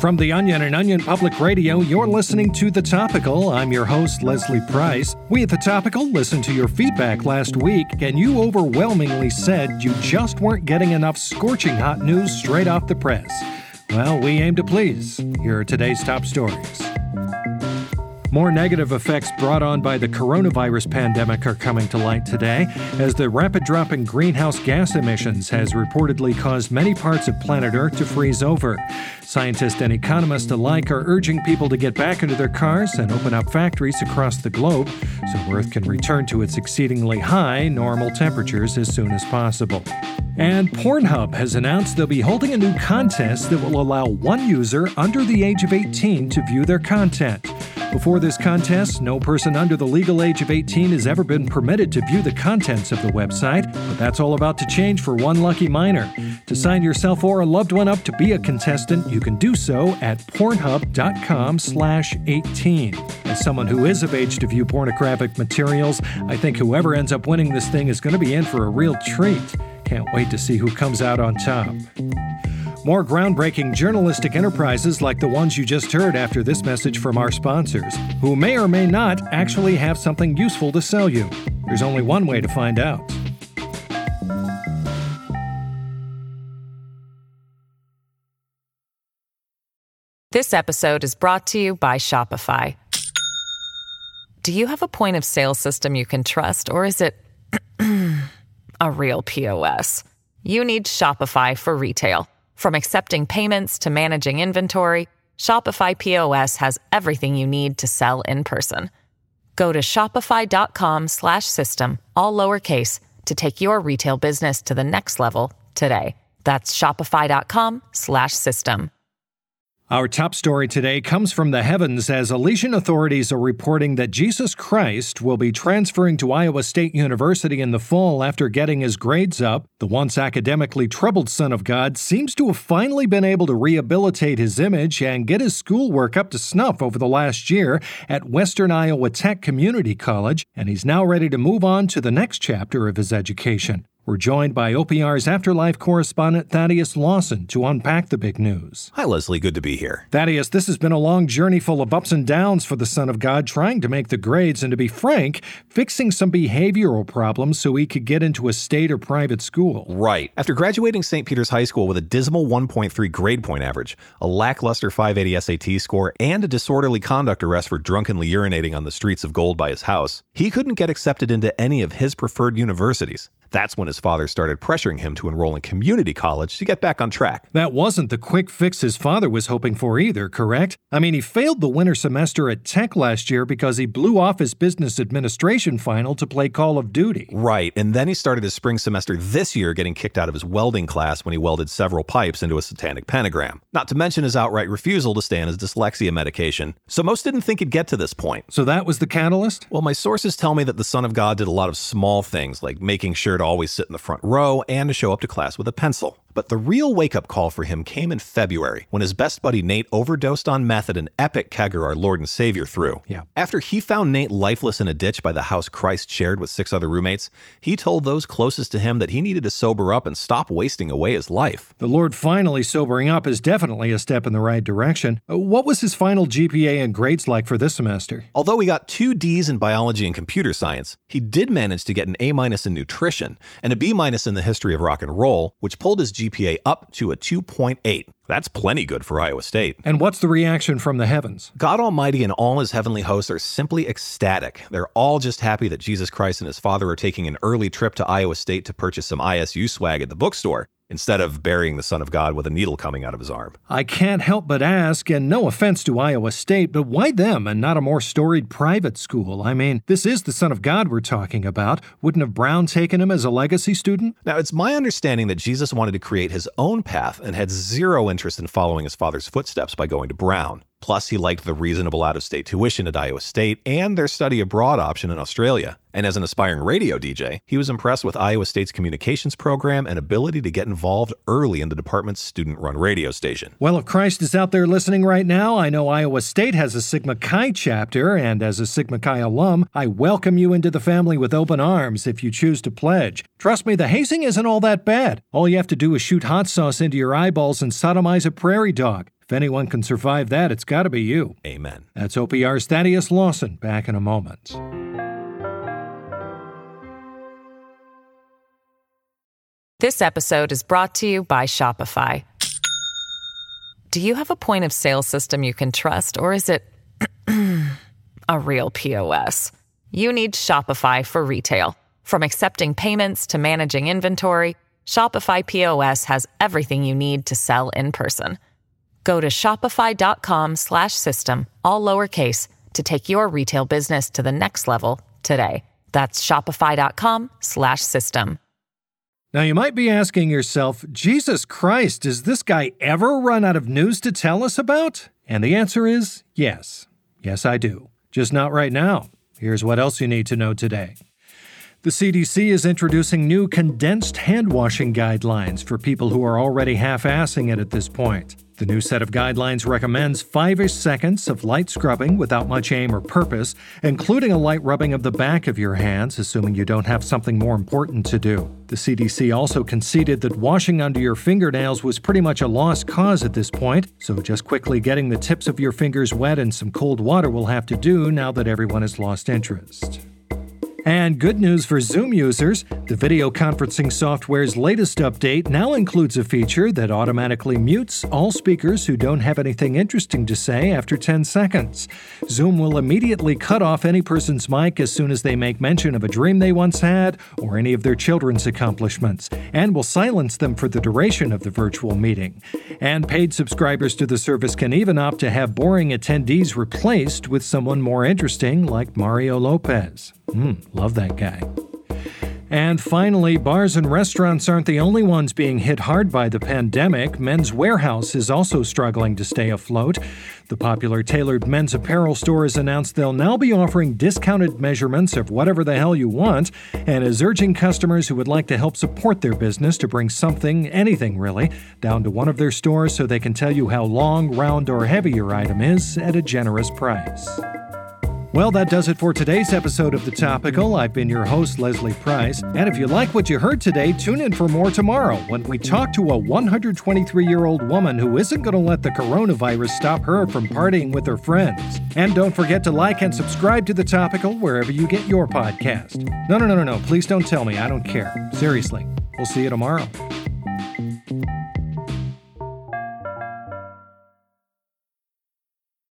From The Onion and Onion Public Radio, you're listening to The Topical. I'm your host, Leslie Price. We at The Topical listened to your feedback last week, and you overwhelmingly said you just weren't getting enough scorching hot news straight off the press. Well, we aim to please. Here are today's top stories. More negative effects brought on by the coronavirus pandemic are coming to light today, as the rapid drop in greenhouse gas emissions has reportedly caused many parts of planet Earth to freeze over. Scientists and economists alike are urging people to get back into their cars and open up factories across the globe so Earth can return to its exceedingly high normal temperatures as soon as possible. And Pornhub has announced they'll be holding a new contest that will allow one user under the age of 18 to view their content. Before this contest, no person under the legal age of 18 has ever been permitted to view the contents of the website, but that's all about to change for one lucky minor. To sign yourself or a loved one up to be a contestant, you can do so at pornhub.com/18. As someone who is of age to view pornographic materials, I think whoever ends up winning this thing is going to be in for a real treat. Can't wait to see who comes out on top. More groundbreaking journalistic enterprises like the ones you just heard after this message from our sponsors, who may or may not actually have something useful to sell you. There's only one way to find out. This episode is brought to you by Shopify. Do you have a point of sale system you can trust, or is it a real POS? You need Shopify for retail. From accepting payments to managing inventory, Shopify POS has everything you need to sell in person. Go to shopify.com/system all lowercase to take your retail business to the next level today. That's shopify.com/system. Our top story today comes from the heavens as Elysian authorities are reporting that Jesus Christ will be transferring to Iowa State University in the fall after getting his grades up. The once academically troubled Son of God seems to have finally been able to rehabilitate his image and get his schoolwork up to snuff over the last year at Western Iowa Tech Community College, and he's now ready to move on to the next chapter of his education. We're joined by OPR's Afterlife correspondent Thaddeus Lawson to unpack the big news. Hi, Leslie. Good to be here. Thaddeus, this has been a long journey full of ups and downs for the Son of God, trying to make the grades and, to be frank, fixing some behavioral problems so he could get into a state or private school. Right. After graduating St. Peter's High School with a dismal 1.3 grade point average, a lackluster 580 SAT score, and a disorderly conduct arrest for drunkenly urinating on the streets of Gold by his house, he couldn't get accepted into any of his preferred universities. That's when his father started pressuring him to enroll in community college to get back on track. That wasn't the quick fix his father was hoping for either, correct? I mean, he failed the winter semester at Tech last year because he blew off his business administration final to play Call of Duty. Right, and then he started his spring semester this year getting kicked out of his welding class when he welded several pipes into a satanic pentagram. Not to mention his outright refusal to stay on his dyslexia medication. So most didn't think he'd get to this point. So that was the catalyst? Well, my sources tell me that the Son of God did a lot of small things, like making sure to always sit in the front row and to show up to class with a pencil. But the real wake up call for him came in February when his best buddy Nate overdosed on meth at an epic kegger our Lord and Savior threw. Yeah. After he found Nate lifeless in a ditch by the house Christ shared with six other roommates, he told those closest to him that he needed to sober up and stop wasting away his life. The Lord finally sobering up is definitely a step in the right direction. Uh, What was his final GPA and grades like for this semester? Although he got two D's in biology and computer science, he did manage to get an A minus in nutrition and a B minus in the history of rock and roll, which pulled his GPA up to a 2.8. That's plenty good for Iowa State. And what's the reaction from the heavens? God Almighty and all his heavenly hosts are simply ecstatic. They're all just happy that Jesus Christ and his Father are taking an early trip to Iowa State to purchase some ISU swag at the bookstore instead of burying the Son of God with a needle coming out of his arm. I can't help but ask, and no offense to Iowa State, but why them and not a more storied private school? I mean, this is the Son of God we're talking about. Wouldn't have Brown taken him as a legacy student? Now, it's my understanding that Jesus wanted to create his own path and had zero interest in following his father's footsteps by going to Brown. Plus, he liked the reasonable out of state tuition at Iowa State and their study abroad option in Australia. And as an aspiring radio DJ, he was impressed with Iowa State's communications program and ability to get involved early in the department's student run radio station. Well, if Christ is out there listening right now, I know Iowa State has a Sigma Chi chapter, and as a Sigma Chi alum, I welcome you into the family with open arms if you choose to pledge. Trust me, the hazing isn't all that bad. All you have to do is shoot hot sauce into your eyeballs and sodomize a prairie dog. If anyone can survive that, it's got to be you. Amen. That's OPR's Thaddeus Lawson back in a moment. This episode is brought to you by Shopify. Do you have a point of sale system you can trust, or is it a real POS? You need Shopify for retail. From accepting payments to managing inventory, Shopify POS has everything you need to sell in person. Go to shopify.com slash system, all lowercase to take your retail business to the next level today. That's shopify.com slash system. Now, you might be asking yourself, Jesus Christ, does this guy ever run out of news to tell us about? And the answer is yes. Yes, I do. Just not right now. Here's what else you need to know today. The CDC is introducing new condensed hand washing guidelines for people who are already half assing it at this point. The new set of guidelines recommends five ish seconds of light scrubbing without much aim or purpose, including a light rubbing of the back of your hands, assuming you don't have something more important to do. The CDC also conceded that washing under your fingernails was pretty much a lost cause at this point, so just quickly getting the tips of your fingers wet in some cold water will have to do now that everyone has lost interest. And good news for Zoom users the video conferencing software's latest update now includes a feature that automatically mutes all speakers who don't have anything interesting to say after 10 seconds. Zoom will immediately cut off any person's mic as soon as they make mention of a dream they once had or any of their children's accomplishments, and will silence them for the duration of the virtual meeting. And paid subscribers to the service can even opt to have boring attendees replaced with someone more interesting like Mario Lopez. Hmm, love that guy. And finally, bars and restaurants aren't the only ones being hit hard by the pandemic. Men's Wearhouse is also struggling to stay afloat. The popular tailored men's apparel store has announced they'll now be offering discounted measurements of whatever the hell you want and is urging customers who would like to help support their business to bring something, anything really, down to one of their stores so they can tell you how long, round, or heavy your item is at a generous price. Well, that does it for today's episode of The Topical. I've been your host, Leslie Price. And if you like what you heard today, tune in for more tomorrow when we talk to a 123 year old woman who isn't going to let the coronavirus stop her from partying with her friends. And don't forget to like and subscribe to The Topical wherever you get your podcast. No, no, no, no, no. Please don't tell me. I don't care. Seriously. We'll see you tomorrow.